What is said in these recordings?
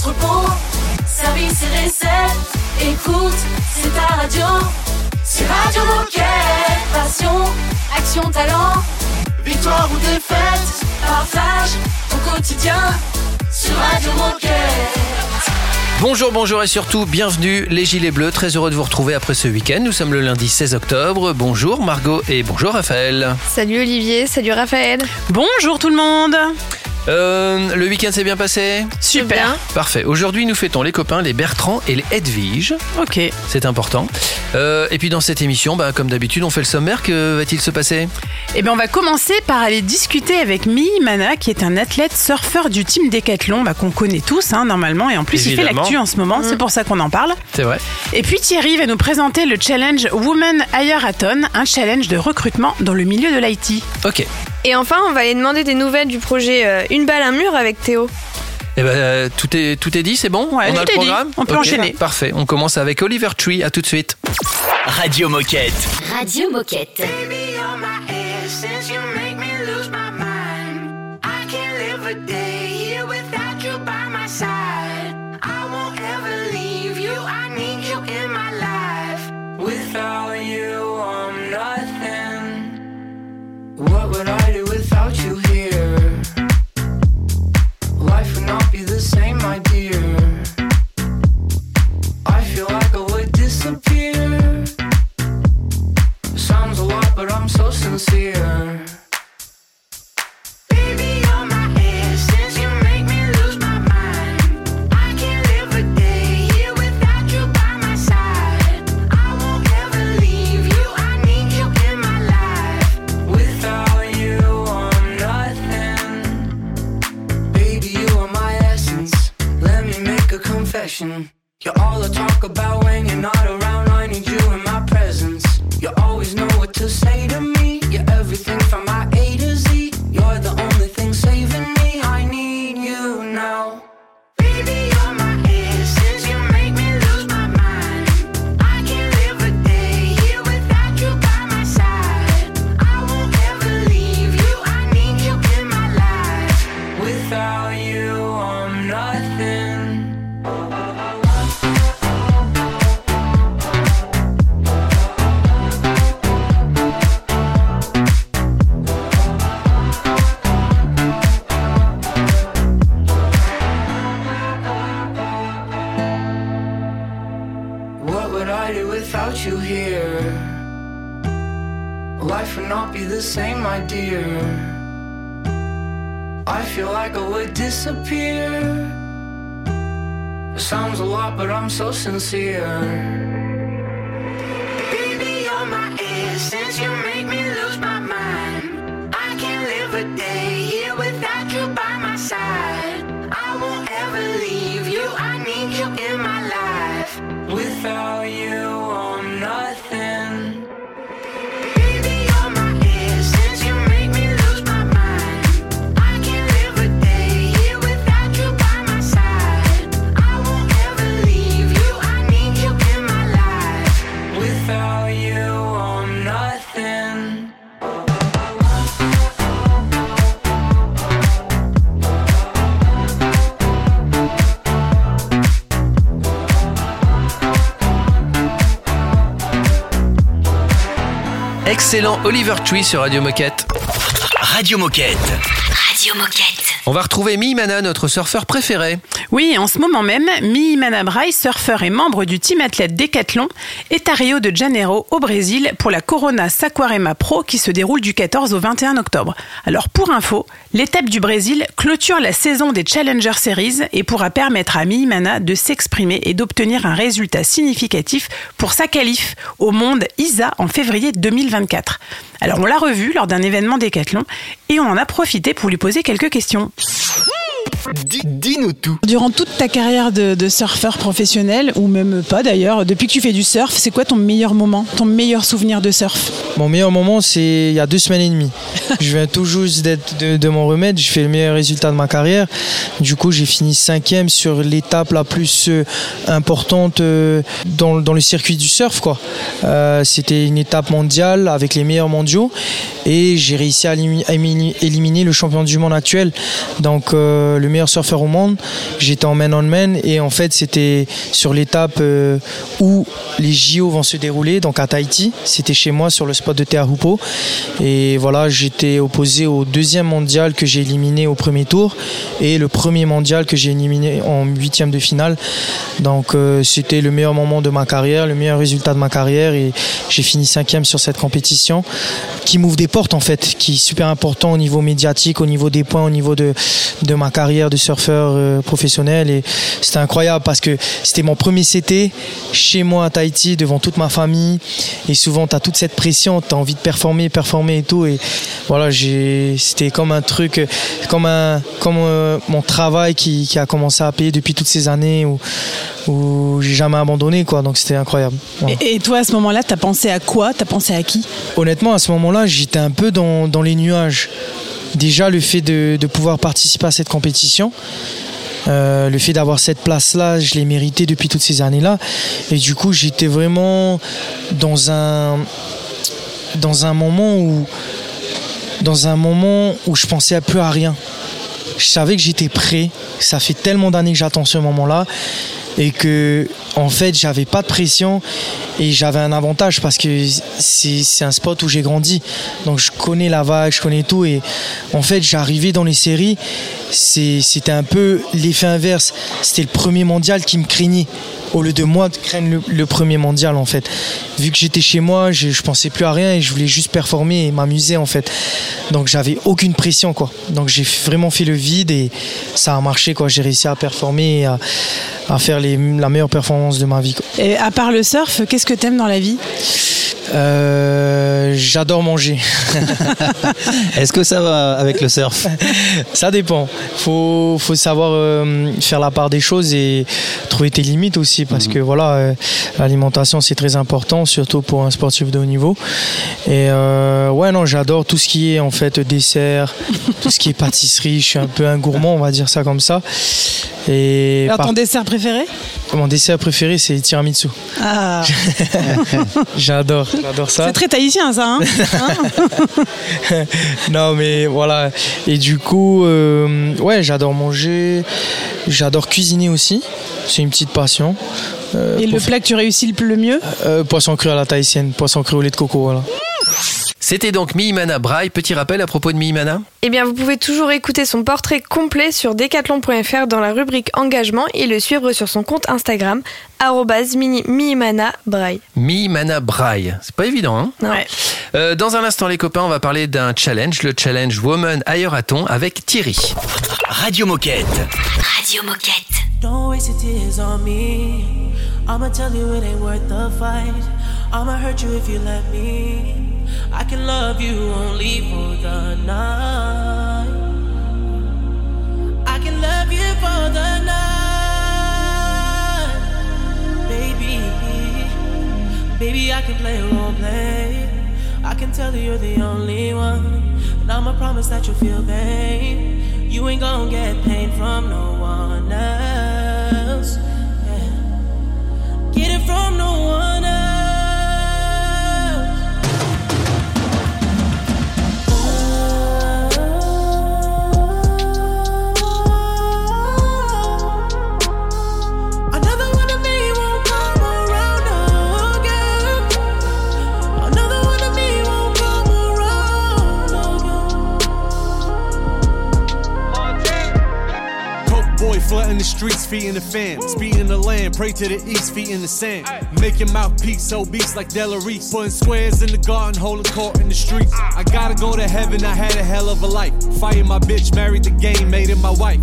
entrepôt, service et recettes. Écoute, c'est ta radio. C'est Radio Moquette. Passion, action, talent. Victoire ou défaite, partage au quotidien sur Radio Moquette. Bonjour, bonjour et surtout bienvenue les Gilets Bleus. Très heureux de vous retrouver après ce week-end. Nous sommes le lundi 16 octobre. Bonjour Margot et bonjour Raphaël. Salut Olivier, salut Raphaël. Bonjour tout le monde Euh, le week-end s'est bien passé Super Parfait. Aujourd'hui, nous fêtons les copains, les Bertrand et les Edwige. Ok. C'est important. Euh, et puis dans cette émission, bah, comme d'habitude, on fait le sommaire. Que va-t-il se passer? Eh bien on va commencer par aller discuter avec Mi Mana qui est un athlète surfeur du team Décathlon bah, qu'on connaît tous hein, normalement et en plus il fait l'actu en ce moment, c'est pour ça qu'on en parle. C'est vrai. Et puis Thierry va nous présenter le challenge Woman Hire-a-Thon, un challenge de recrutement dans le milieu de l'IT. Ok. Et enfin, on va aller demander des nouvelles du projet euh, Une balle, un mur avec Théo. Eh ben, euh, tout, est, tout est dit, c'est bon? Ouais, On a le est dit. programme? On peut enchaîner. Parfait. On commence avec Oliver Tree. À tout de suite. Radio Moquette. Radio Moquette. I can't live a day here without you by my side. I won't ever leave you. I need you in my life. Without you, What would I do without you here? Life would not be the same, my dear. I feel like I would disappear. Sounds a lot, but I'm so sincere. So sincere. Excellent Oliver Tree sur Radio Moquette. Radio Moquette. Radio Moquette. On va retrouver Mimana, notre surfeur préféré. Oui, en ce moment même, Mi Manabrai, surfeur et membre du team athlète Décathlon, est à Rio de Janeiro, au Brésil, pour la Corona Saquarema Pro qui se déroule du 14 au 21 octobre. Alors, pour info, l'étape du Brésil clôture la saison des Challenger Series et pourra permettre à Mi Mana de s'exprimer et d'obtenir un résultat significatif pour sa qualif au monde ISA en février 2024. Alors, on l'a revu lors d'un événement Décathlon et on en a profité pour lui poser quelques questions. Dis- Dis-nous tout. Durant toute ta carrière de, de surfeur professionnel, ou même pas d'ailleurs, depuis que tu fais du surf, c'est quoi ton meilleur moment, ton meilleur souvenir de surf? Mon meilleur moment, c'est il y a deux semaines et demie. je viens tout juste d'être de, de mon remède. Je fais le meilleur résultat de ma carrière. Du coup, j'ai fini cinquième sur l'étape la plus euh, importante euh, dans, dans le circuit du surf. quoi. Euh, C'était une étape mondiale avec les meilleurs mondiaux et j'ai réussi à élimi- à éliminer- éliminer le champion du monde actuel, donc euh, le meilleur surfeur au monde. J'étais en man on man et en fait c'était sur l'étape euh, où les JO vont se dérouler, donc à Tahiti. C'était chez moi sur le spot de Teahupo et voilà j'étais opposé au deuxième mondial que j'ai éliminé au premier tour et le premier mondial que j'ai éliminé en huitième de finale. Donc euh, c'était le meilleur moment de ma carrière, le meilleur résultat de ma carrière et j'ai fini cinquième sur cette compétition qui m'ouvre des portes en fait, qui est super important au niveau médiatique, au niveau des points, au niveau de, de ma carrière de surfeur euh, professionnel et c'était incroyable parce que c'était mon premier CT chez moi à Tahiti devant toute ma famille et souvent tu as toute cette pression, tu as envie de performer, performer et tout et voilà, j'ai c'était comme un truc comme un comme euh, mon travail qui, qui a commencé à payer depuis toutes ces années où où j'ai jamais abandonné quoi donc c'était incroyable. Voilà. Et, et toi, à ce moment-là, t'as pensé à quoi? T'as pensé à qui? Honnêtement, à ce moment-là, j'étais un peu dans, dans les nuages. Déjà, le fait de, pouvoir participer à cette compétition, euh, le fait d'avoir cette place-là, je l'ai mérité depuis toutes ces années-là. Et du coup, j'étais vraiment dans un, dans un moment où, dans un moment où je pensais à plus à rien. Je savais que j'étais prêt. Ça fait tellement d'années que j'attends ce moment-là et que en fait j'avais pas de pression et j'avais un avantage parce que c'est un spot où j'ai grandi. Donc je connais la vague je connais tout et en fait j'arrivais dans les séries c'était un peu l'effet inverse. C'était le premier mondial qui me craignait au lieu de moi de craindre le, le premier mondial en fait. Vu que j'étais chez moi je, je pensais plus à rien et je voulais juste performer et m'amuser en fait. Donc j'avais aucune pression quoi. Donc j'ai vraiment fait le vide et ça a marché quoi. J'ai réussi à performer et à, à faire la meilleure performance de ma vie. Et à part le surf, qu'est-ce que t'aimes dans la vie? Euh, j'adore manger. Est-ce que ça va avec le surf? Ça dépend. Faut faut savoir euh, faire la part des choses et trouver tes limites aussi parce que voilà euh, l'alimentation c'est très important surtout pour un sportif de haut niveau. Et euh, ouais non j'adore tout ce qui est en fait dessert tout ce qui est pâtisserie. Je suis un peu un gourmand on va dire ça comme ça. Et Alors, par- ton dessert préféré? Mon dessert préféré c'est le tiramisu. Ah, j'adore j'adore ça. C'est très tahitien, ça. Hein. Hein non mais voilà. Et du coup euh, ouais j'adore manger. J'adore cuisiner aussi. C'est une petite passion. Euh, Et le plat que tu réussis le plus le mieux? Euh, poisson cru à la tahitienne. Poisson cru au lait de coco voilà C'était donc Mimana Braille. Petit rappel à propos de Mimana Eh bien, vous pouvez toujours écouter son portrait complet sur decathlon.fr dans la rubrique engagement et le suivre sur son compte Instagram mimana braille. Mimana Braille. C'est pas évident, hein Non. Euh, Dans un instant, les copains, on va parler d'un challenge, le challenge Woman Aératon avec Thierry. Radio Moquette. Radio Moquette. Don't waste your tears on me. I'ma tell you it ain't worth the fight. I'ma hurt you if you let me. I can love you only for the night. I can love you for the night. Baby, baby, I can play role play. I can tell you you're the only one. And I'ma promise that you'll feel pain. You ain't gonna get pain from no one else. Yeah. Get it from no one else. Flooding the streets, feet in the fam. Speed in the land, pray to the east, feet in the sand. Your mouthpiece obese like Delarice. Putting squares in the garden, holding court in the streets. I gotta go to heaven, I had a hell of a life. Fighting my bitch, married the game, made it my wife.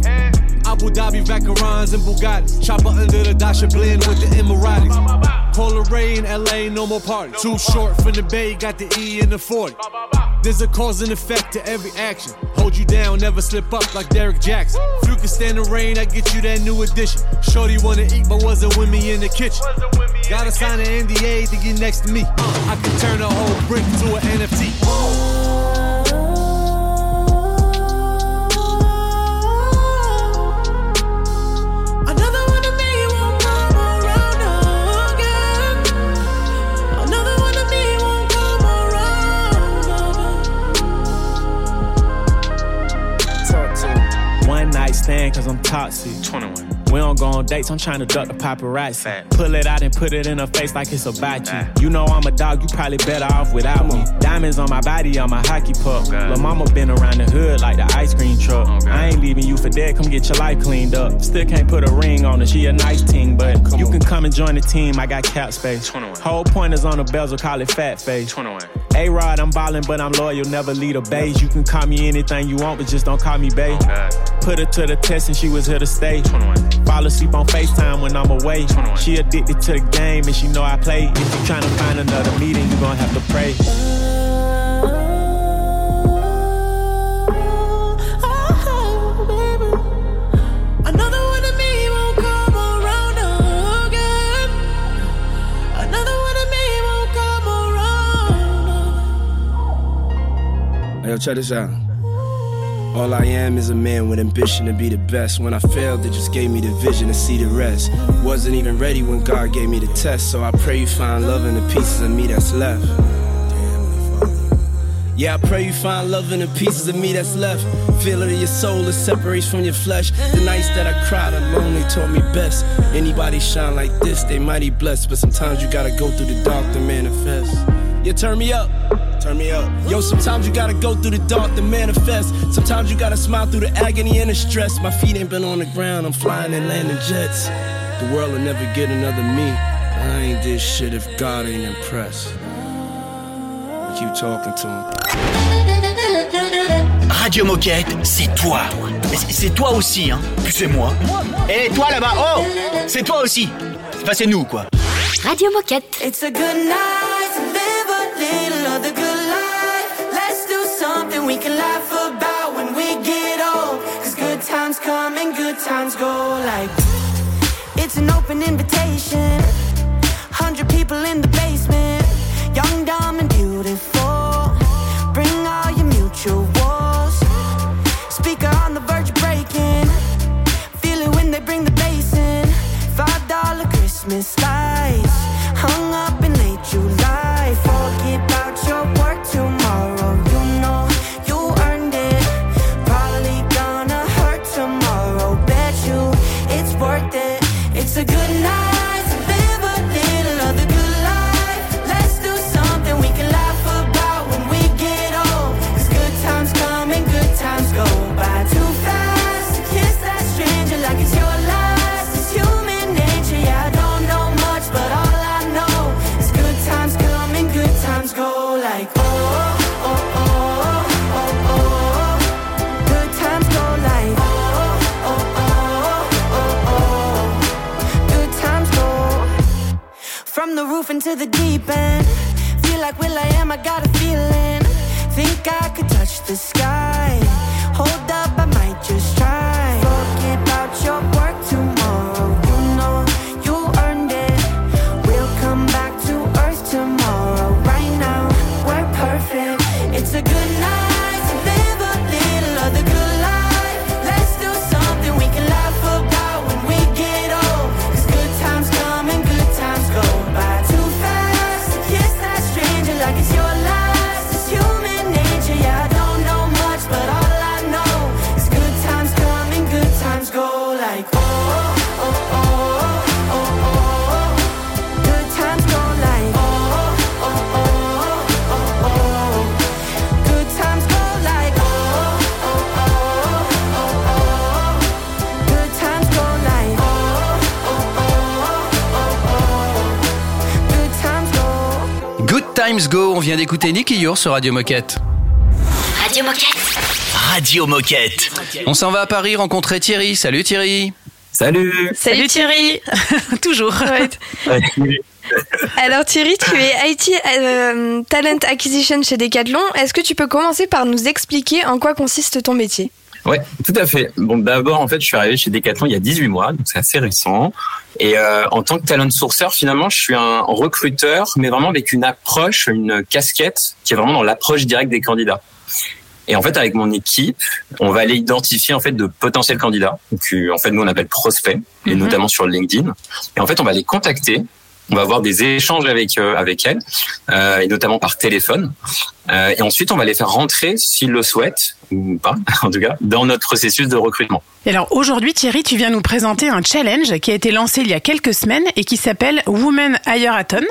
Abu Dhabi, Vacarons, and Bugattis. Chopper under the Dasha blend with the Emiratis. Polar Ray in LA, no more party. Too short from the bay, got the E in the 40. There's a cause and effect to every action. Hold you down, never slip up like Derek Jackson. If you can stand the rain, I get you that new addition. Shorty wanna eat, but wasn't with me in the kitchen. Gotta sign an NDA to get next to me. I can turn a whole brick to an NFT. Cause I'm toxic. 21. We don't go on dates, I'm trying to duck the paparazzi. Pull it out and put it in her face like it's about you. You know I'm a dog, you probably better off without me. Diamonds on my body, I'm a hockey puck. Lil' mama been around the hood like the ice cream truck. I ain't leaving you for dead, come get your life cleaned up. Still can't put a ring on her, she a nice team, but you can come and join the team, I got cap space. Whole pointers on the bezel, call it fat face. 21. A-Rod, I'm ballin', but I'm loyal, never lead a base. You can call me anything you want, but just don't call me babe. Put her to the test and she was here to stay. Fall asleep on FaceTime when I'm away. She addicted to the game and she know I play. If you tryna find another meeting, you gon' have to pray. Yo, check this out. All I am is a man with ambition to be the best. When I failed, it just gave me the vision to see the rest. Wasn't even ready when God gave me the test, so I pray you find love in the pieces of me that's left. Yeah, I pray you find love in the pieces of me that's left. Feel it in your soul, it separates from your flesh. The nights that I cried alone, they taught me best. Anybody shine like this, they mighty blessed. But sometimes you gotta go through the dark to manifest. Yeah, turn me up. Turn me up. Yo, sometimes you gotta go through the dark to manifest. Sometimes you gotta smile through the agony and the stress. My feet ain't been on the ground, I'm flying and landing jets. The world will never get another me. I ain't this shit if God ain't impressed. I keep talking to him? Radio Moquette, c'est toi. C'est- toi aussi, hein. Puis c'est moi. Et toi là-bas, oh C'est toi aussi. Enfin, c'est nous, quoi. Radio Moquette. It's a good night to live a little of the good we can laugh about when we get old. Cause good times come and good times go like. It's an open invitation. Hundred people in the basement. Young, dumb, and beautiful. Bring all your mutuals. Speaker on the verge of breaking. Feel it when they bring the bass in. Five dollar Christmas lights into the deep end. Feel like Will I am, I got a feeling. Think I could touch the sky. Hold up, I might just try. Go, on vient d'écouter Nicky Yours sur Radio Moquette. Radio Moquette. Radio Moquette. On s'en va à Paris rencontrer Thierry. Salut Thierry. Salut. Salut Thierry. Toujours. Alors Thierry, tu es IT euh, Talent Acquisition chez Decathlon. Est-ce que tu peux commencer par nous expliquer en quoi consiste ton métier? Ouais, tout à fait. Bon, d'abord, en fait, je suis arrivé chez Decathlon il y a 18 mois, donc c'est assez récent. Et euh, en tant que talent sourceur, finalement, je suis un recruteur, mais vraiment avec une approche, une casquette qui est vraiment dans l'approche directe des candidats. Et en fait, avec mon équipe, on va aller identifier en fait de potentiels candidats. Donc, euh, en fait, nous on appelle prospects, et Mhm. notamment sur LinkedIn. Et en fait, on va les contacter On va avoir des échanges avec euh, avec elles, euh, et notamment par téléphone. Euh, et ensuite, on va les faire rentrer, s'ils le souhaitent ou pas, en tout cas, dans notre processus de recrutement. Et alors aujourd'hui, Thierry, tu viens nous présenter un challenge qui a été lancé il y a quelques semaines et qui s'appelle Women Hire-a-thon.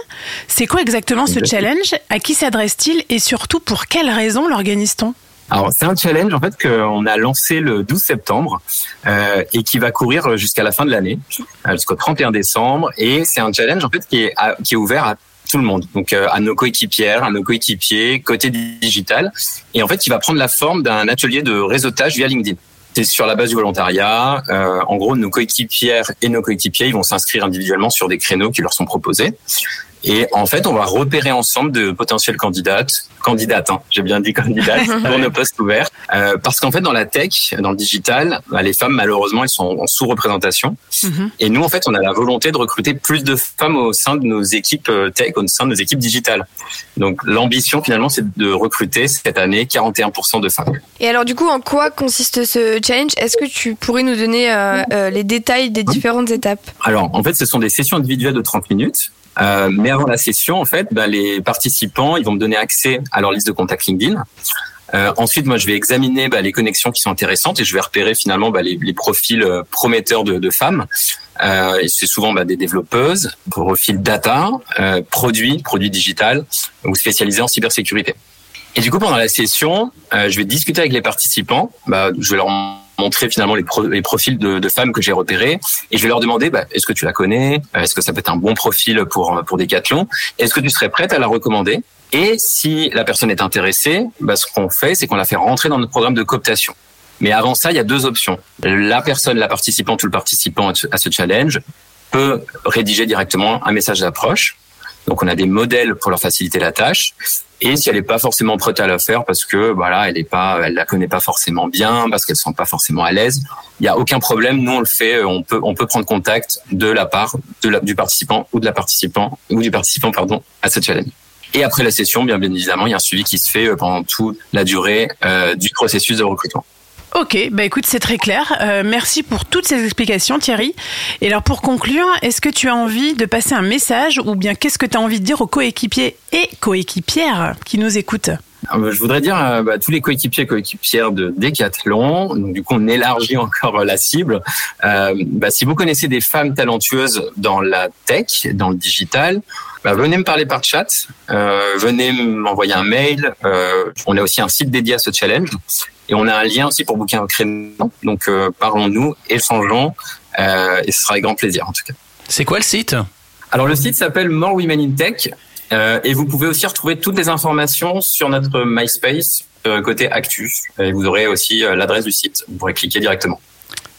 C'est quoi exactement ce challenge? À qui s'adresse-t-il? Et surtout pour quelles raisons l'organise-t-on? Alors c'est un challenge en fait qu'on a lancé le 12 septembre euh, et qui va courir jusqu'à la fin de l'année, euh, jusqu'au 31 décembre. Et c'est un challenge en fait qui est qui est ouvert à tout le monde, donc euh, à nos coéquipières, à nos coéquipiers, côté digital, et en fait qui va prendre la forme d'un atelier de réseautage via LinkedIn. C'est sur la base du volontariat. Euh, en gros, nos coéquipières et nos coéquipiers, ils vont s'inscrire individuellement sur des créneaux qui leur sont proposés. Et en fait, on va repérer ensemble de potentielles candidates, candidates, hein, j'ai bien dit candidates, pour nos postes ouverts. Euh, parce qu'en fait, dans la tech, dans le digital, bah, les femmes, malheureusement, elles sont en sous-représentation. Et nous, en fait, on a la volonté de recruter plus de femmes au sein de nos équipes euh, tech, au sein de nos équipes digitales. Donc, l'ambition, finalement, c'est de recruter cette année 41% de femmes. Et alors du coup, en quoi consiste ce challenge Est-ce que tu pourrais nous donner euh, euh, les détails des différentes étapes? Alors, en fait, ce sont des sessions individuelles de 30 minutes. Euh, mais avant la session, en fait, bah, les participants, ils vont me donner accès à leur liste de contacts LinkedIn. Euh, ensuite, moi, je vais examiner bah, les connexions qui sont intéressantes et je vais repérer finalement bah, les, les profils euh, prometteurs de, de femmes. Euh, c'est souvent bah, des développeuses, profils data, euh, produits, produits digital ou spécialisés en cybersécurité. Et du coup, pendant la session, euh, je vais discuter avec les participants. Bah, je vais leur montrer finalement les, pro- les profils de, femmes que j'ai repérés et je vais leur demander bah, est-ce que tu la connais? Est-ce que ça peut être un bon profil pour pour Decathlon? Est-ce que tu serais prête à la recommander? Et si la personne est intéressée, bah, ce qu'on fait, c'est qu'on la fait rentrer dans notre programme de cooptation. Mais avant ça, il y a deux options. La personne, la participante ou le participant à ce challenge peut rédiger directement un message d'approche. Donc on a des modèles pour leur faciliter la tâche. Et si elle n'est pas forcément prête à la faire parce que voilà, elle est pas, elle la connaît pas forcément bien, parce qu'elle ne sent pas forcément à l'aise, il y a aucun problème. Nous on le fait, on peut on peut prendre contact de la part du participant ou de la participant ou du participant pardon à ce challenge. Et après la session, bien, bien évidemment, il y a un suivi qui se fait euh, pendant toute la durée euh, du processus de recrutement. Ok, bah écoute, c'est très clair. Euh, merci pour toutes ces explications, Thierry. Et alors, pour conclure, est-ce que tu as envie de passer un message ou bien qu'est-ce que tu as envie de dire aux coéquipiers et coéquipières qui nous écoutent? Euh, Je voudrais dire euh, bah, à tous les coéquipiers et coéquipières de Decathlon, donc du coup on élargit encore la cible. Euh, bah, si vous connaissez des femmes talentueuses dans la tech, dans le digital, bah, venez me parler par chat, euh, venez m'envoyer un mail. Euh, on a aussi un site dédié à ce challenge et on a un lien aussi pour booker un créneau. Donc euh, parlons-nous, échangeons euh, et ce sera avec grand plaisir en tout cas. C'est quoi le site? Alors le site s'appelle More Women in Tech euh, et vous pouvez aussi retrouver toutes les informations sur notre MySpace euh, côté Actus. Et vous aurez aussi euh, l'adresse du site. Vous pourrez cliquer directement.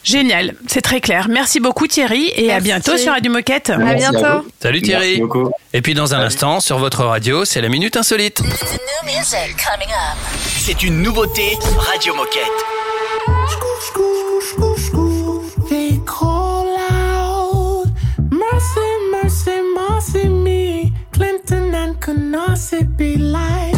Génial, c'est très clair. Merci beaucoup Thierry et à bientôt sur Radio Moquette. À bientôt. Salut Merci Thierry. beaucoup. Et puis dans un instant, sur votre radio, c'est la Minute Insolite. C'est une nouveauté Radio Moquette. They call out, mercy, mercy, mercy me. Clinton and Canarsie be like,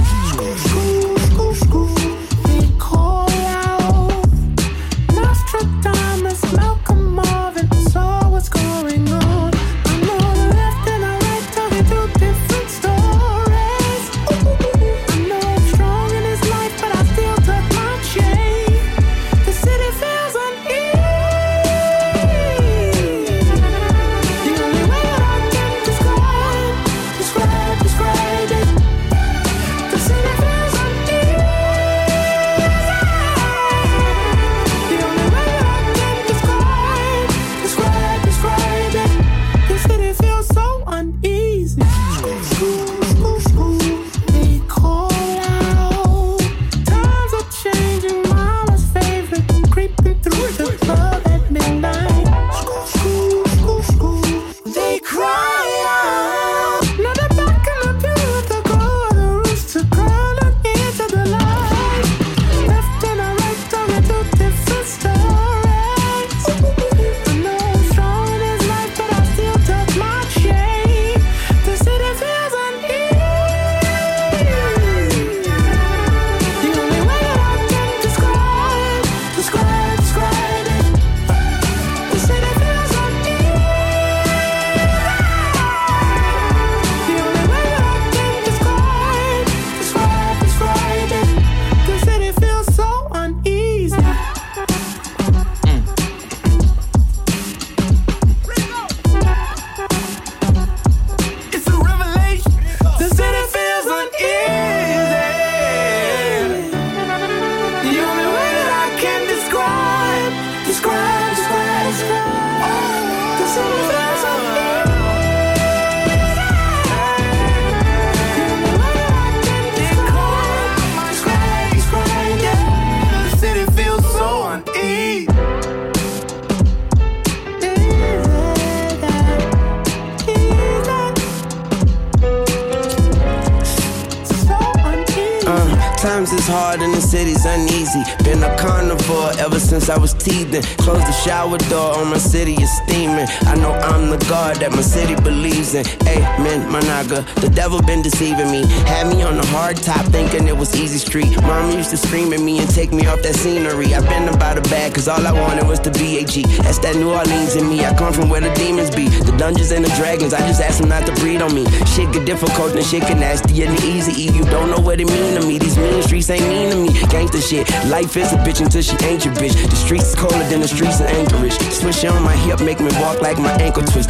hard and the city's uneasy. Been a carnivore ever since I was teething. Close the shower door on my city is steaming. I know I'm the God that my city believes in. Amen, my naga. The devil been deceiving me. Had me on the hard top thinking it was easy street. Mama used to scream at me and take me off that scenery. I've been about a bag cause all I wanted was the BAG. That's that New Orleans in me. I come from where the demons be. The dungeons and the dragons. I just asked them not to breed on me. Shit get difficult and shit get nasty and easy. You don't know what it mean to me. These mean streets ain't mean to me. Gangsta shit. Life is a bitch until she ain't your bitch. The streets colder than the streets of Anchorage. Swish on my hip, make me walk like my ankle twist.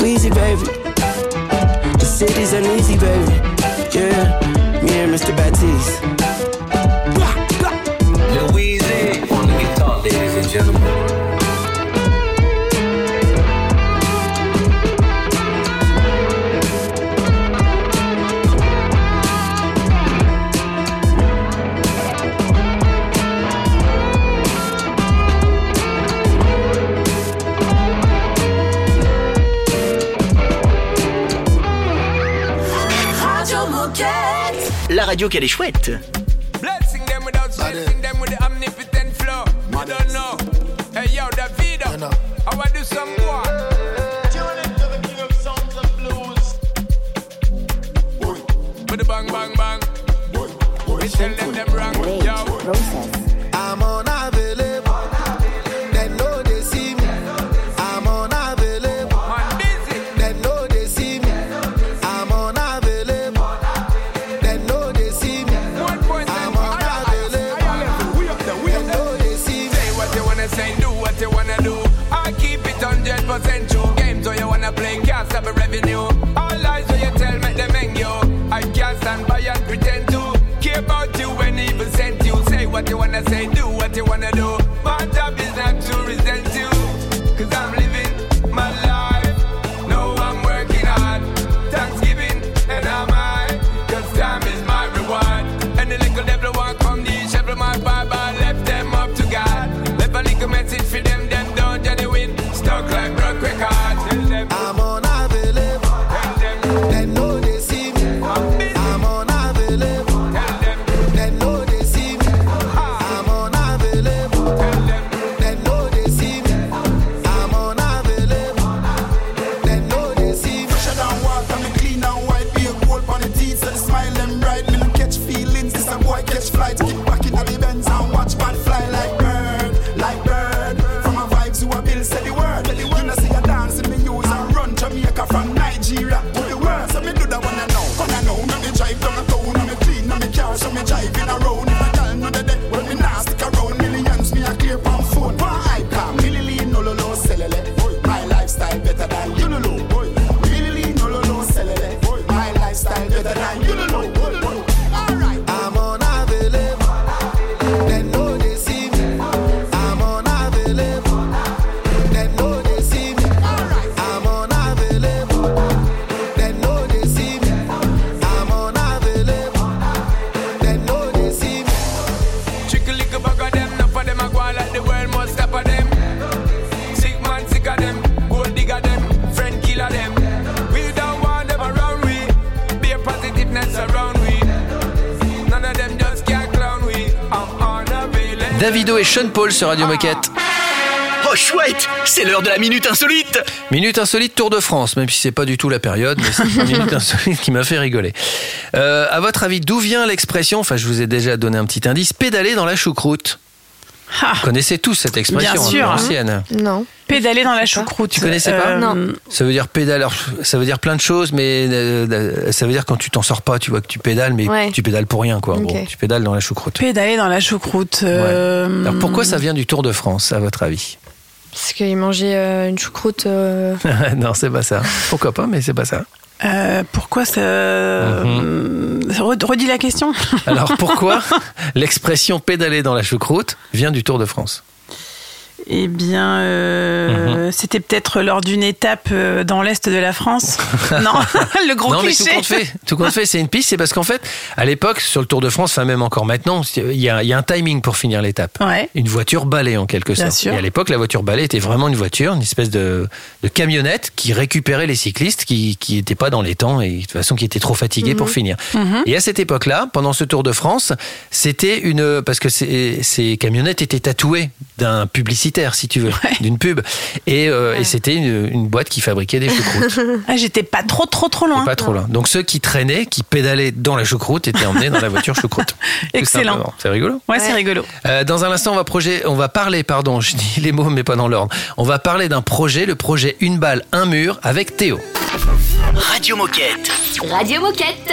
Weezy baby. The city's uneasy, baby. Yeah, me and Mr. Baptiste. Radio qu'elle est chouette. Percent true. Games where you wanna play, can't stop a revenue. All lies where you tell, make them hang you. I can't stand by and pretend to care about you when even sent you. Say what you wanna say, do Davido et Sean Paul sur Radio Moquette. Oh chouette, c'est l'heure de la minute insolite. Minute insolite Tour de France, même si c'est pas du tout la période, mais c'est une minute insolite qui m'a fait rigoler. Euh, à votre avis, d'où vient l'expression, enfin je vous ai déjà donné un petit indice, pédaler dans la choucroute? Vous connaissez tous cette expression Bien sûr, hein. ancienne. Non. Pédaler dans la choucroute. Tu connaissais pas Euh, Non. Ça veut dire pédale. alors, ça veut dire plein de choses, mais euh, ça veut dire quand tu t'en sors pas, tu vois que tu pédales, mais Ouais. tu pédales pour rien, quoi. tu pédales dans la choucroute. Pédaler dans la choucroute. euh, Alors pourquoi ça vient du Tour de France, à votre avis Parce qu'il mangeait euh, une choucroute. euh, Non, c'est pas ça. Pourquoi pas, mais c'est pas ça. Euh, Pourquoi ça. Red- Redis la question. Alors pourquoi l'expression pédaler dans la choucroute vient du Tour de France? Eh bien, euh, c'était peut-être lors d'une étape euh, dans l'est de la France. non, le gros non, mais cliché. tout compte fait, tout compte fait, c'est une piste, c'est parce qu'en fait, à l'époque, sur le Tour de France, enfin même encore maintenant, il y a, il y a un timing pour finir l'étape. Ouais. Une voiture balai en quelque Bien sorte. sûr. Et à l'époque, la voiture balai était vraiment une voiture, une espèce de, de camionnette qui récupérait les cyclistes qui qui n'étaient pas dans les temps et de toute façon qui étaient trop fatigués Mhm. pour finir. Mhm. Et à cette époque-là, pendant ce Tour de France, c'était une parce que ces, ces camionnettes étaient tatouées d'un publicitaire, si tu veux, d'une pub, et, euh, et c'était une, une boîte qui fabriquait des choucroutes. Ah, J'étais pas trop, trop, trop loin. Pas trop loin. Donc ceux qui traînaient, qui pédalaient dans la choucroute, étaient emmenés dans la voiture choucroute. Excellent. C'est rigolo. Ouais, c'est rigolo. Euh, dans un instant, on va, projet, on va parler, pardon, je dis les mots mais pas dans l'ordre. On va parler d'un projet, le projet Une balle, un mur avec Théo. Radio Moquette. Radio Moquette.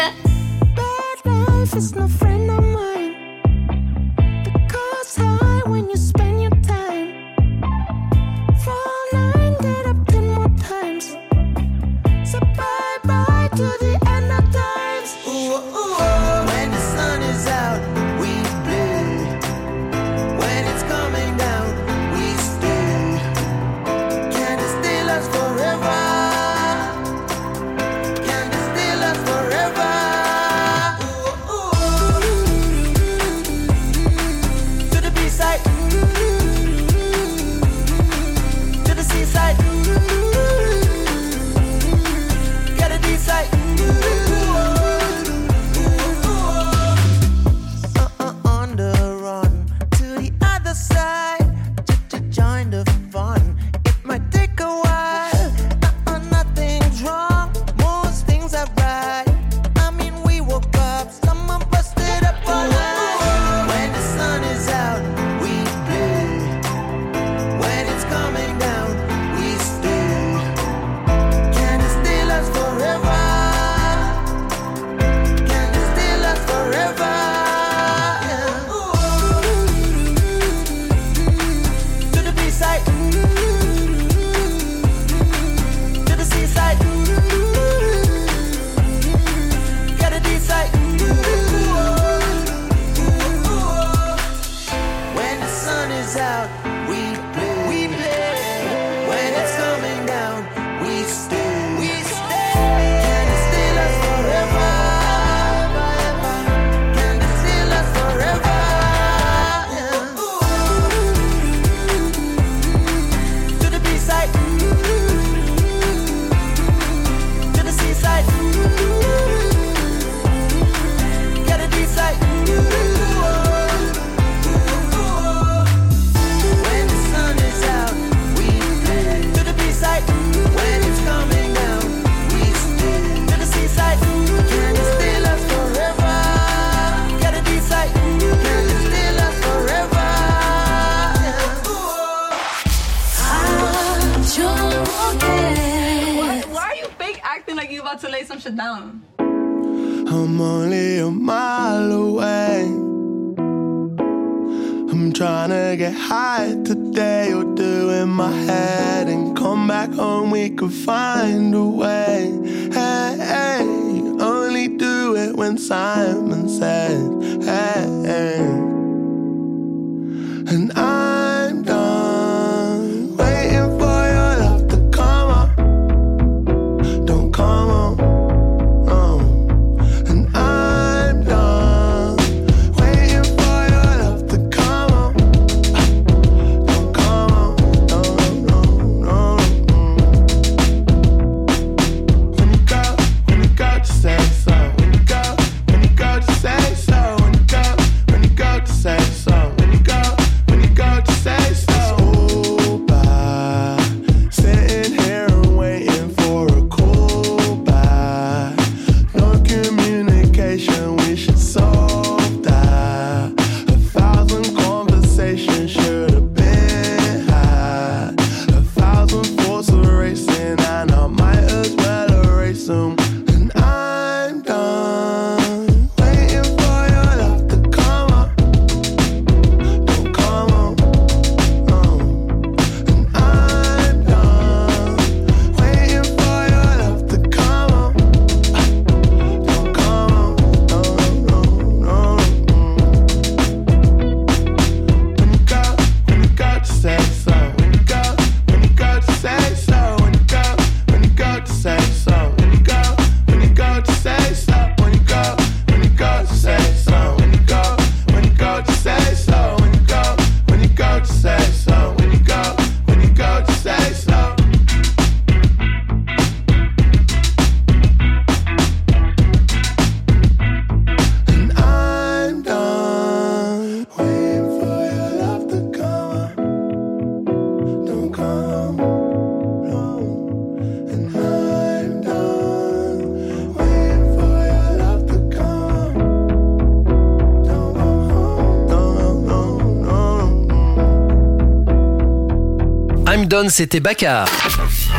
C'était Baccar.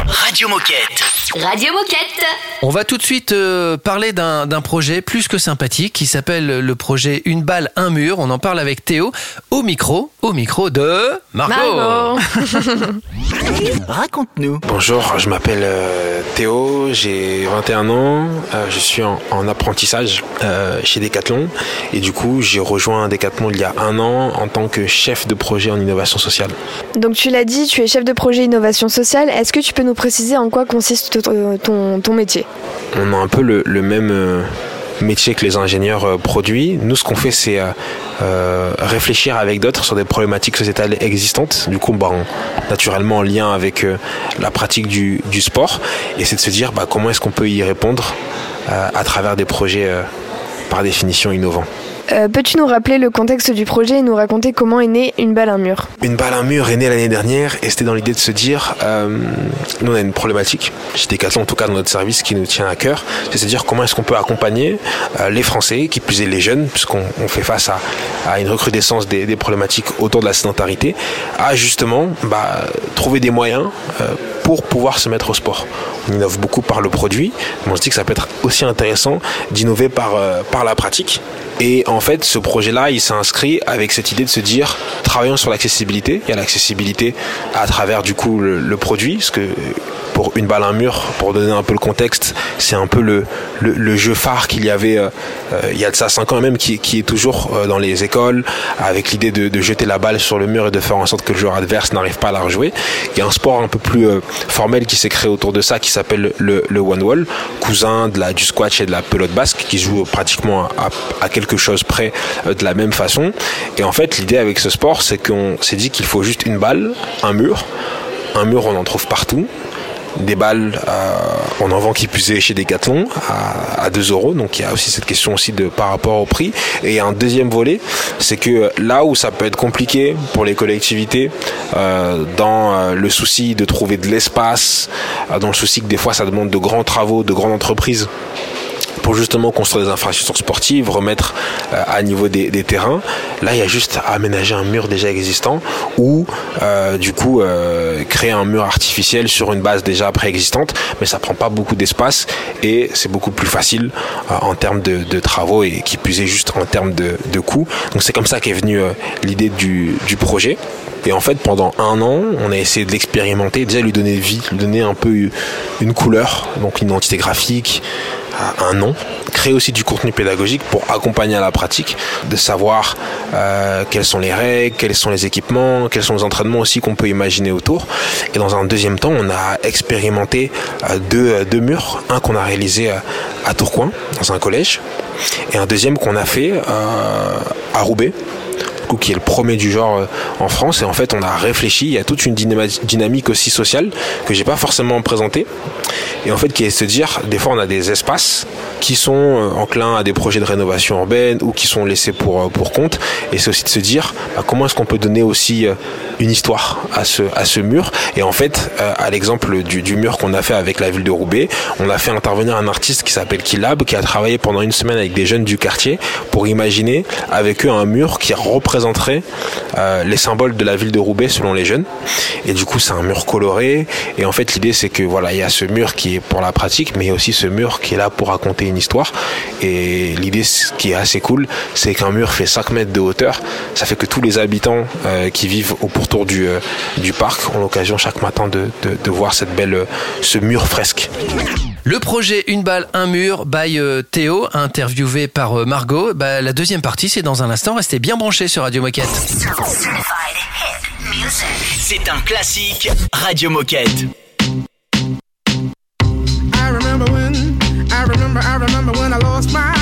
Radio Moquette. Radio Moquette. On va tout de suite euh, parler d'un d'un projet plus que sympathique qui s'appelle le projet Une balle, un mur. On en parle avec Théo au micro, au micro de Margot. Raconte-nous. Bonjour, je m'appelle euh, Théo, j'ai 21 ans, euh, je suis en, en apprentissage euh, chez Decathlon et du coup j'ai rejoint Decathlon il y a un an en tant que chef de projet en innovation sociale. Donc tu l'as dit, tu es chef de projet innovation sociale. Est-ce que tu peux nous préciser en quoi consiste ton, ton- ton métier? On a un peu le, le même euh, métier que les ingénieurs euh, produits. Nous ce qu'on fait c'est euh, euh, réfléchir avec d'autres sur des problématiques sociétales existantes, du coup bah, en- naturellement en lien avec la pratique du, sport et c'est de se dire bah, comment est-ce qu'on peut y répondre à travers des projets par définition innovants. Euh, Peux-tu nous rappeler le contexte du projet et nous raconter comment est née une balle un mur? Une balle à un mur est née l'année dernière et c'était dans l'idée de se dire, euh, nous on a une problématique, chez Decathlon en tout cas dans notre service qui nous tient à cœur, c'est de se dire comment est-ce qu'on peut accompagner euh, les Français, qui plus est les jeunes, puisqu'on on fait face à, une recrudescence des, problématiques autour de la sédentarité, à justement bah, trouver des moyens pour pouvoir se mettre au sport. On innove beaucoup par le produit, mais on se dit que ça peut être aussi intéressant d'innover par, euh, la pratique. Et en fait, ce projet-là, il s'est inscrit avec cette idée de se dire, travaillons sur l'accessibilité. Il y a l'accessibilité à travers du coup le, produit, pour une balle un mur, pour donner un peu le contexte, c'est un peu le, le, jeu phare qu'il y avait euh, euh, il y a de ça 5 ans même, qui, qui est toujours euh, dans les écoles, avec l'idée de, de jeter la balle sur le mur et de faire en sorte que le joueur adverse n'arrive pas à la rejouer. Il y a un sport un peu plus formel qui s'est créé autour de ça, qui s'appelle le, le one wall, cousin de la, du squash et de la pelote basque, qui joue pratiquement à, quelque chose près de la même façon. Et en fait, l'idée avec ce sport, c'est qu'on s'est dit qu'il faut juste une balle, un mur. Un mur, on en trouve partout des balles, euh, on en vend qui est chez Decathlon à, à 2 euros. Donc il y a aussi cette question aussi de par rapport au prix. Et un deuxième volet, c'est que là où ça peut être compliqué pour les collectivités, euh, dans euh, le souci de trouver de l'espace, euh, dans le souci que des fois ça demande de grands travaux, de grandes entreprises pour justement construire des infrastructures sportives, remettre euh, à niveau des, terrains. Là, il y a juste à aménager un mur déjà existant ou euh, du coup euh, créer un mur artificiel sur une base déjà préexistante, mais ça prend pas beaucoup d'espace et c'est beaucoup plus facile en termes de, travaux et qui plus est juste en termes de, coûts. Donc c'est comme ça qu'est venue l'idée du projet. Et en fait, pendant un an, on a essayé de l'expérimenter, déjà lui donner vie, lui donner un peu une couleur, donc une identité graphique, un nom, créer aussi du contenu pédagogique pour accompagner à la pratique, de savoir euh, quelles sont les règles, quels sont les équipements, quels sont les entraînements aussi qu'on peut imaginer autour. Et dans un deuxième temps, on a expérimenté euh, deux, deux murs, un qu'on a réalisé euh, à Tourcoing, dans un collège, et un deuxième qu'on a fait euh, à Roubaix qui est le premier du genre euh, en France. Et en fait, on a réfléchi. Il y a toute une dynamique aussi sociale que j'ai pas forcément présentée. Et en fait, qui est de se dire, des fois, on a des espaces qui sont euh, enclins à des projets de rénovation urbaine ou qui sont laissés pour, euh, pour compte. Et c'est aussi de se dire, bah, comment est-ce qu'on peut donner aussi une histoire à ce, à ce mur. Et en fait, à l'exemple du, du mur qu'on a fait avec la ville de Roubaix, on a fait intervenir un artiste qui s'appelle Kilab, qui a travaillé pendant une semaine avec des jeunes du quartier pour imaginer avec eux un mur qui euh, les symboles de la ville de Roubaix selon les jeunes. Et du coup, c'est un mur coloré. Et en fait, l'idée, c'est que voilà, il y a ce mur qui est pour la pratique, mais il y a aussi ce mur qui est là pour raconter une histoire. Et l'idée, ce qui est assez cool, c'est qu'un mur fait 5 mètres de hauteur. Ça fait que tous les habitants euh, qui vivent au pourtour du, euh, du parc ont l'occasion chaque matin de, de, de voir cette belle, ce mur fresque. Le projet Une balle, un mur by euh, Théo, interviewé par euh, Margot. Bah, la deuxième partie, c'est dans un instant. Restez bien branchés sur Radio Moquette. C'est un classique Radio Moquette. I remember when, I remember, I remember when I lost my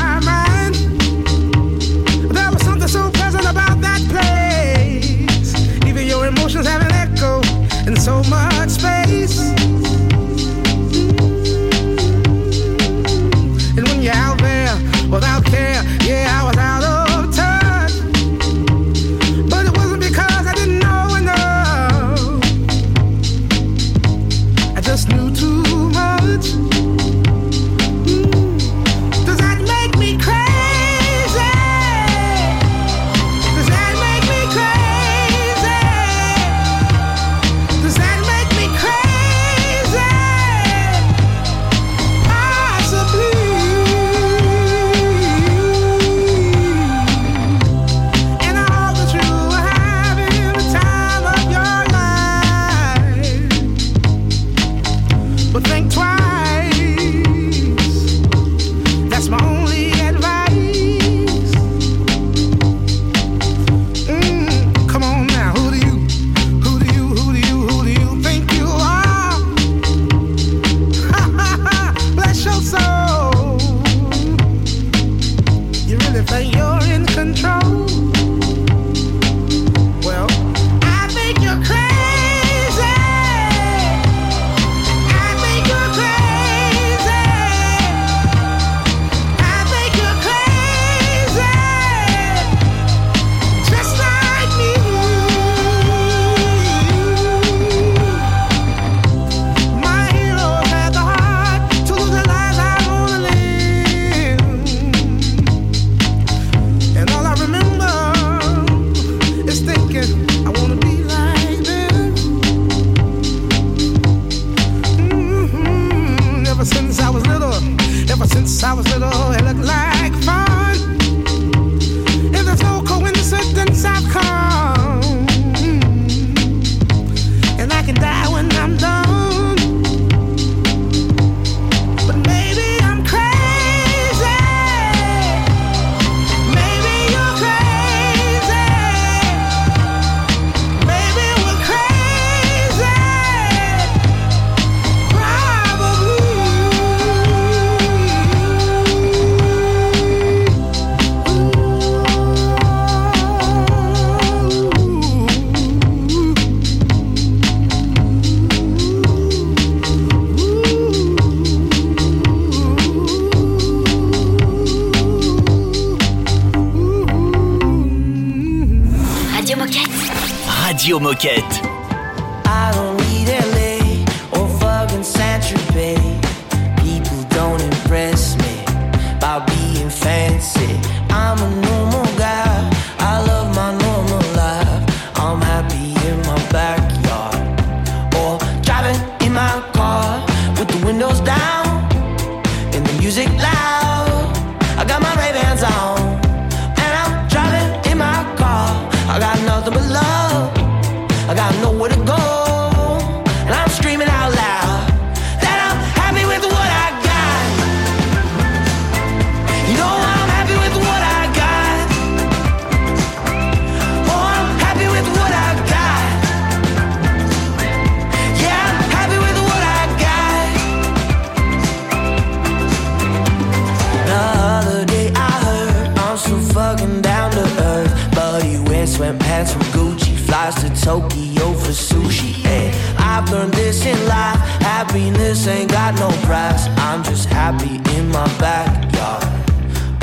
in life. Happiness ain't got no price. I'm just happy in my backyard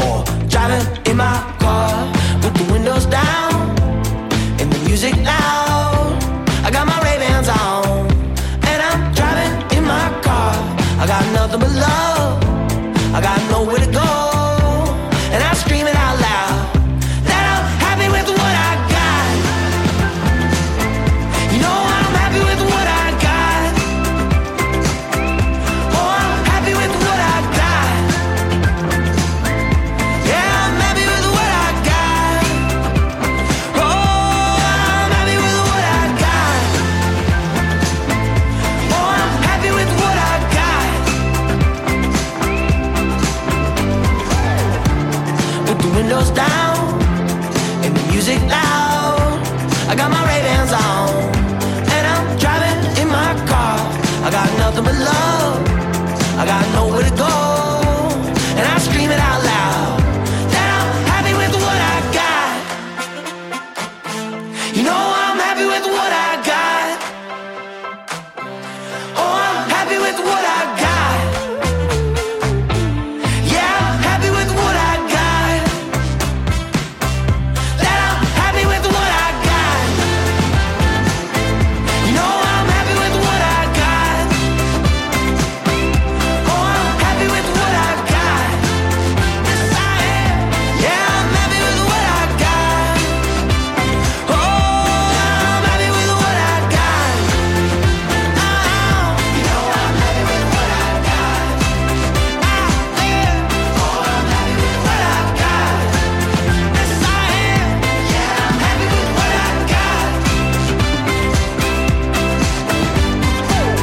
or driving in my car with the windows down and the music loud.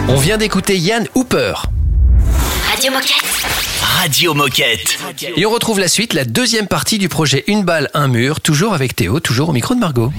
On vient d'écouter Yann Hooper. Radio Moquette. Radio Moquette. Et on retrouve la suite, la deuxième partie du projet Une balle, un mur, toujours avec Théo, toujours au micro de Margot.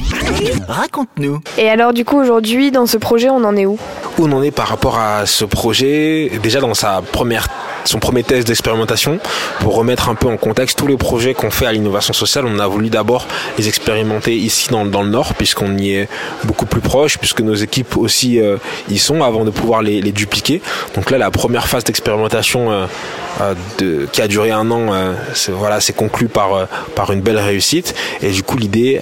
Raconte-nous. Et alors du coup aujourd'hui dans ce projet on en est où? Où on en est par rapport à ce projet Déjà dans sa première son premier test d'expérimentation pour remettre un peu en contexte tous les projets qu'on fait à l'innovation sociale. On a voulu d'abord les expérimenter ici dans, le Nord, puisqu'on y est beaucoup plus proche, puisque nos équipes aussi euh, y sont avant de pouvoir les, dupliquer. Donc là, la première phase d'expérimentation euh, euh, qui a duré un an, c'est voilà, conclu par par une belle réussite. Et du coup, l'idée,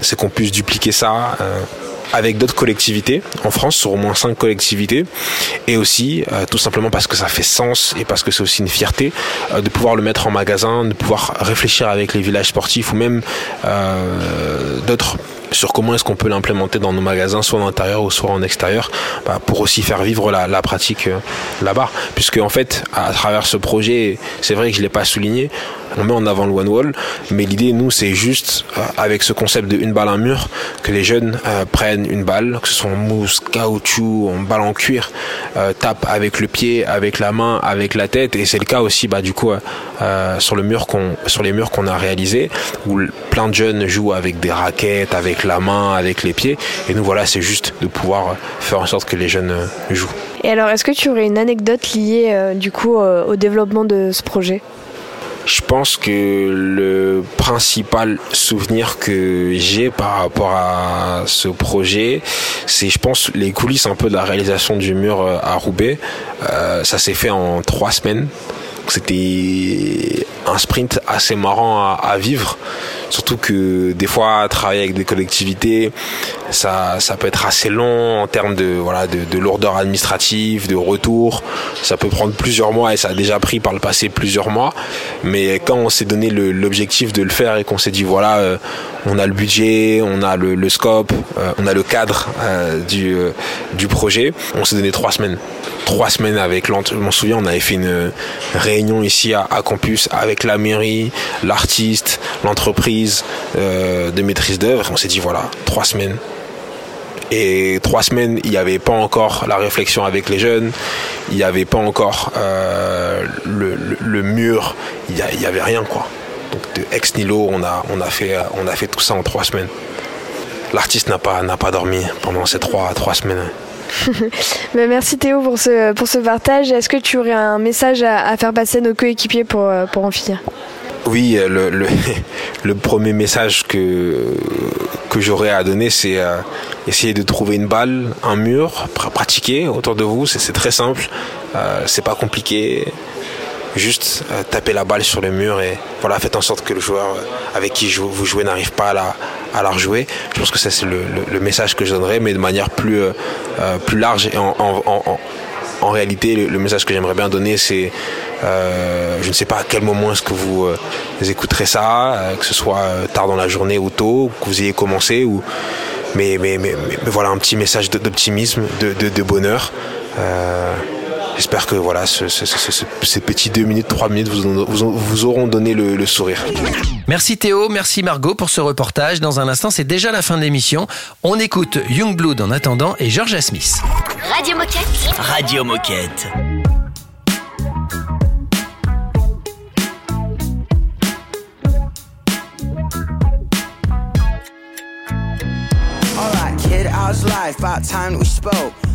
c'est qu'on puisse dupliquer ça. Avec d'autres collectivités. En France, sur au moins cinq collectivités, et aussi euh, tout simplement parce que ça fait sens et parce que c'est aussi une fierté euh, de pouvoir le mettre en magasin, de pouvoir réfléchir avec les villages sportifs ou même euh, d'autres sur comment est-ce qu'on peut l'implémenter dans nos magasins, soit en intérieur ou soit en extérieur, bah, pour aussi faire vivre la, la pratique euh, là-bas. Puisque en fait, à, travers ce projet, c'est vrai que je l'ai pas souligné, on met en avant le one wall, mais l'idée, nous, c'est juste euh, avec ce concept de une balle un mur, que les jeunes euh, prennent une balle, que ce soit en mousse, caoutchouc, en balle en cuir, euh, tapent avec le pied, avec la main, avec la tête, et c'est le cas aussi, bah du coup, euh, euh, sur le mur qu'on, sur les murs qu'on a réalisés, où plein de jeunes jouent avec des raquettes, avec la main, avec les pieds, et nous voilà, c'est juste de pouvoir faire en sorte que les jeunes euh, jouent. Et alors, est-ce que tu aurais une anecdote liée euh, du coup euh, au développement de ce projet? Je pense que le principal souvenir que j'ai par rapport à ce projet, c'est, je pense, les coulisses un peu de la réalisation du mur à Roubaix. Euh, ça s'est fait en trois semaines. C'était un sprint assez marrant à, à vivre. Surtout que des fois, travailler avec des collectivités, ça, peut être assez long en termes de, voilà, de, de lourdeur administrative, de retour. Ça peut prendre plusieurs mois et ça a déjà pris par le passé plusieurs mois. Mais quand on s'est donné l'objectif de le faire et qu'on s'est dit, voilà, euh, on a le budget, on a le, scope, euh, on a le cadre euh, du, projet, on s'est donné trois semaines. Trois semaines avec l'ent- je m'en souviens, on avait fait une réunion ici à campus avec la mairie, l'artiste, l'entreprise euh, de maîtrise d'œuvre. On s'est dit voilà, trois semaines. Et trois semaines, il n'y avait pas encore la réflexion avec les jeunes, il n'y avait pas encore euh, le, mur, il n'y avait rien quoi. Donc de ex nihilo, on a, on a, fait, on a fait tout ça en trois semaines. L'artiste n'a pas, pas dormi pendant ces trois, trois semaines. Ben, Merci Théo pour ce, pour ce partage. Est-ce que tu aurais un message à, faire passer à nos coéquipiers pour, pour en finir? Oui, euh, le, premier message que, que j'aurais à donner, c'est euh, essayer de trouver une balle, un mur, pr- pratiquer autour de vous. C'est très simple, euh, c'est pas compliqué. Juste taper la balle sur le mur et voilà, faites en sorte que le joueur avec qui vous jouez n'arrive pas à la, rejouer. Je pense que ça c'est le, message que je donnerais, mais de manière plus, large et en- en réalité, le, message que j'aimerais bien donner, c'est, euh, je ne sais pas à quel moment est-ce que vous euh, écouterez ça, euh, que ce soit euh, tard dans la journée ou tôt, que vous ayez commencé, ou, mais, mais, mais, voilà un petit message d'optimisme, de, de bonheur. J'espère que voilà, ce- ce- ce- ce- ces petits deux minutes, trois minutes vous, en- vous, en- vous auront donné le, le sourire. Merci Théo, merci Margot pour ce reportage. Dans un instant, c'est déjà la fin de l'émission. On écoute Youngblood en attendant et Georgia Smith. Radio Moquette. Radio Moquette. Alright, kid, how's life? About time that we spoke.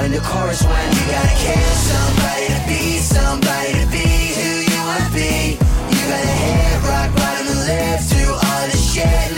And the chorus went, You gotta kill somebody to be somebody to be who you wanna be. You gotta hit rock bottom and live through all the shit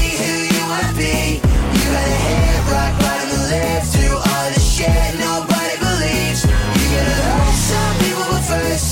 you. You gotta hit rock bottom and live through all the shit nobody believes. You gotta hurt some people, but first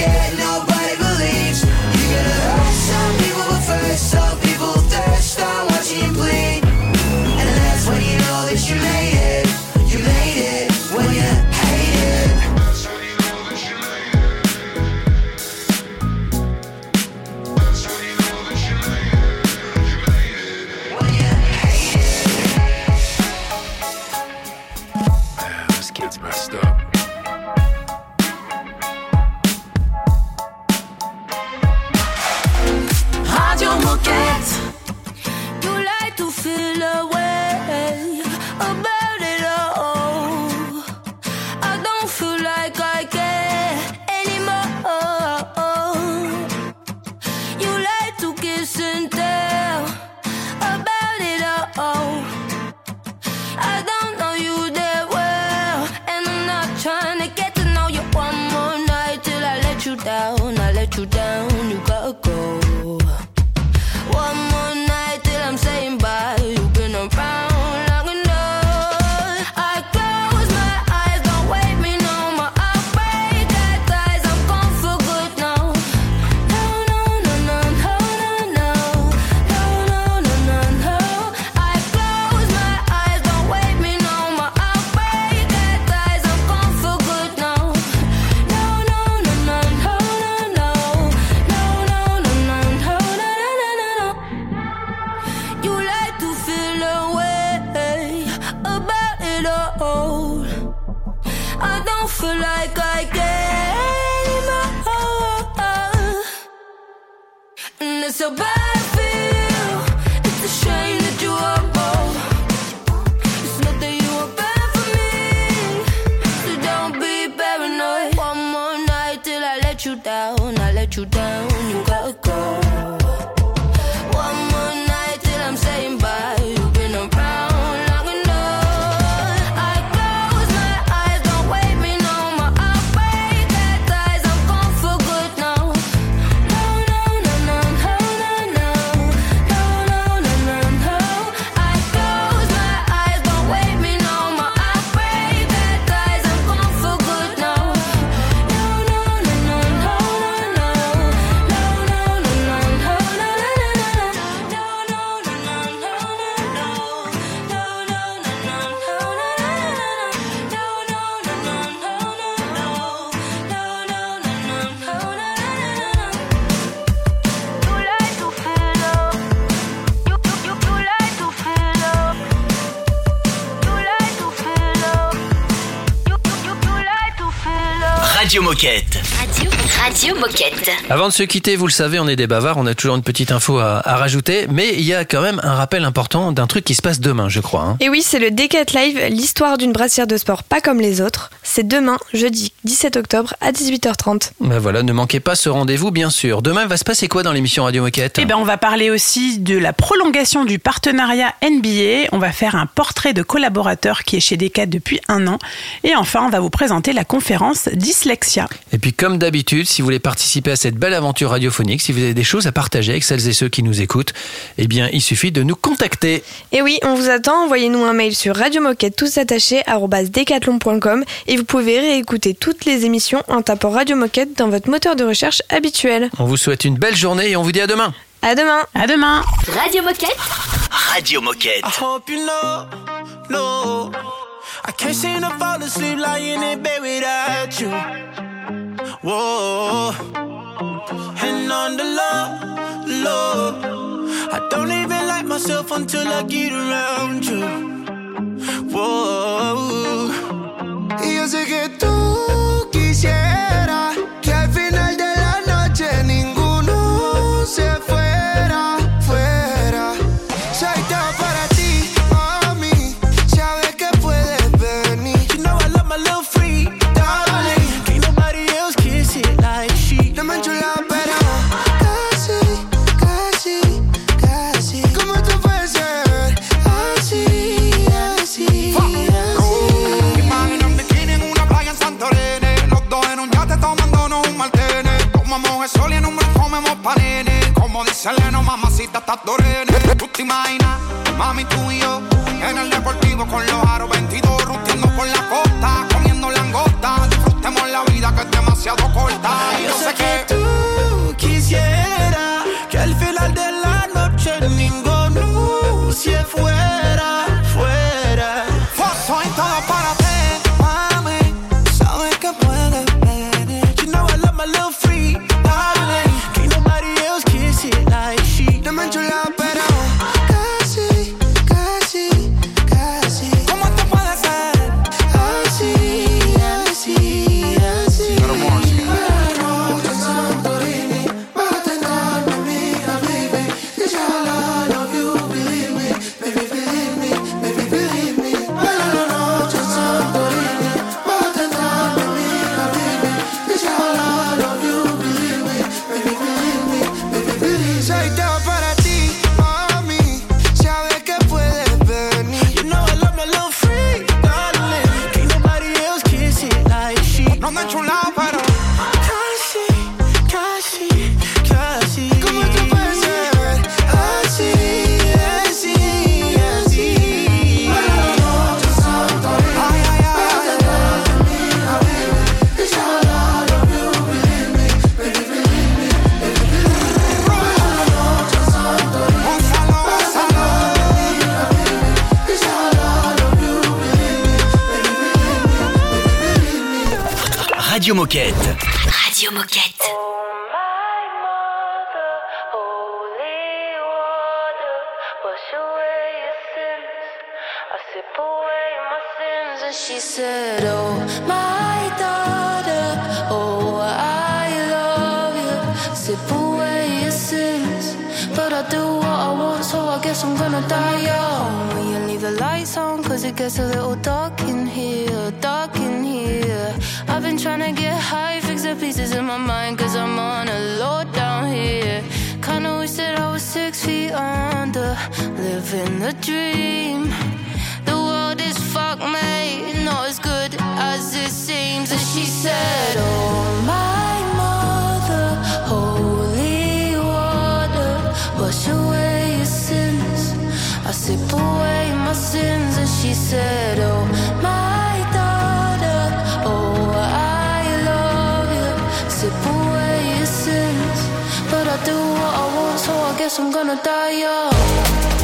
shit, no Radio Moquette. Radio, Radio Moquette. Avant de se quitter, vous le savez, on est des bavards, on a toujours une petite info à, à rajouter, mais il y a quand même un rappel important d'un truc qui se passe demain, je crois. hein. Et oui, c'est le Decat Live, l'histoire d'une brassière de sport pas comme les autres. C'est demain, jeudi 17 octobre à 18h30. Ben voilà, ne manquez pas ce rendez-vous, bien sûr. Demain, il va se passer quoi dans l'émission Radio Moquette? Eh ben, on va parler aussi de la prolongation du partenariat NBA. On va faire un portrait de collaborateur qui est chez Decat depuis un an. Et enfin, on va vous présenter la conférence Dyslexie Et puis, comme d'habitude, si vous voulez participer à cette belle aventure radiophonique, si vous avez des choses à partager avec celles et ceux qui nous écoutent, eh bien, il suffit de nous contacter. Et oui, on vous attend. Envoyez-nous un mail sur radiomoquette tous attachés decathlon.com et vous pouvez réécouter toutes les émissions en tapant Radio Moquette dans votre moteur de recherche habituel. On vous souhaite une belle journée et on vous dit à demain. À demain. À demain. Radio Moquette. Radio Moquette. I hope you know, no. I can't seem to fall asleep lying in bed without you. Whoa. And on the low, low. I don't even like myself until I get around you. Whoa. Yo sé que tú Como dice Leno, mamacita, estás dorene Tú te imaginas, mami, tú y yo En el deportivo con los aros 22 Rustiendo por la costa, comiendo langosta. Disfrutemos la vida que es demasiado corta. Y Yo sé que tú quisieras Radio Moquette. Radio Moquette. She said, Oh, my daughter, oh, I love you. Sip away your sins. But I do what I want, so I guess I'm gonna die young. Will you leave the lights on? Cause it gets a little dark in here, dark in here. To get high, fix the pieces in my mind, cause I'm on a low down here. Kinda wish that I was six feet under, living the dream. The world is fuck, mate, not as good as it seems. And she said, Oh, my mother, holy water, wash away your sins. I sip away my sins, and she said, Oh, guess I'm gonna die young.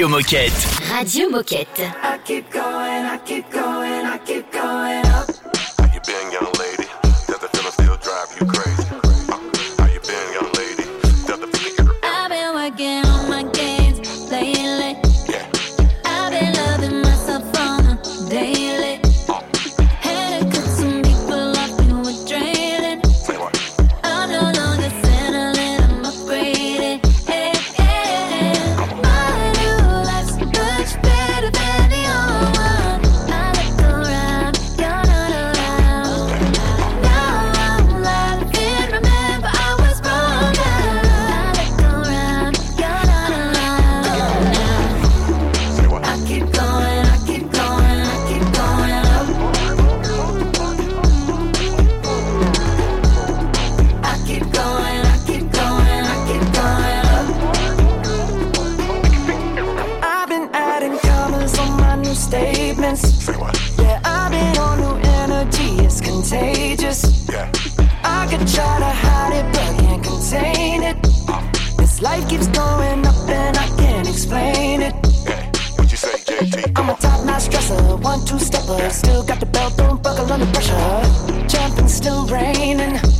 Radio Moquette. Radio Moquette. I'm a top notch dresser, one two stepper. Still got the belt, don't buckle under pressure. Jumping, still raining.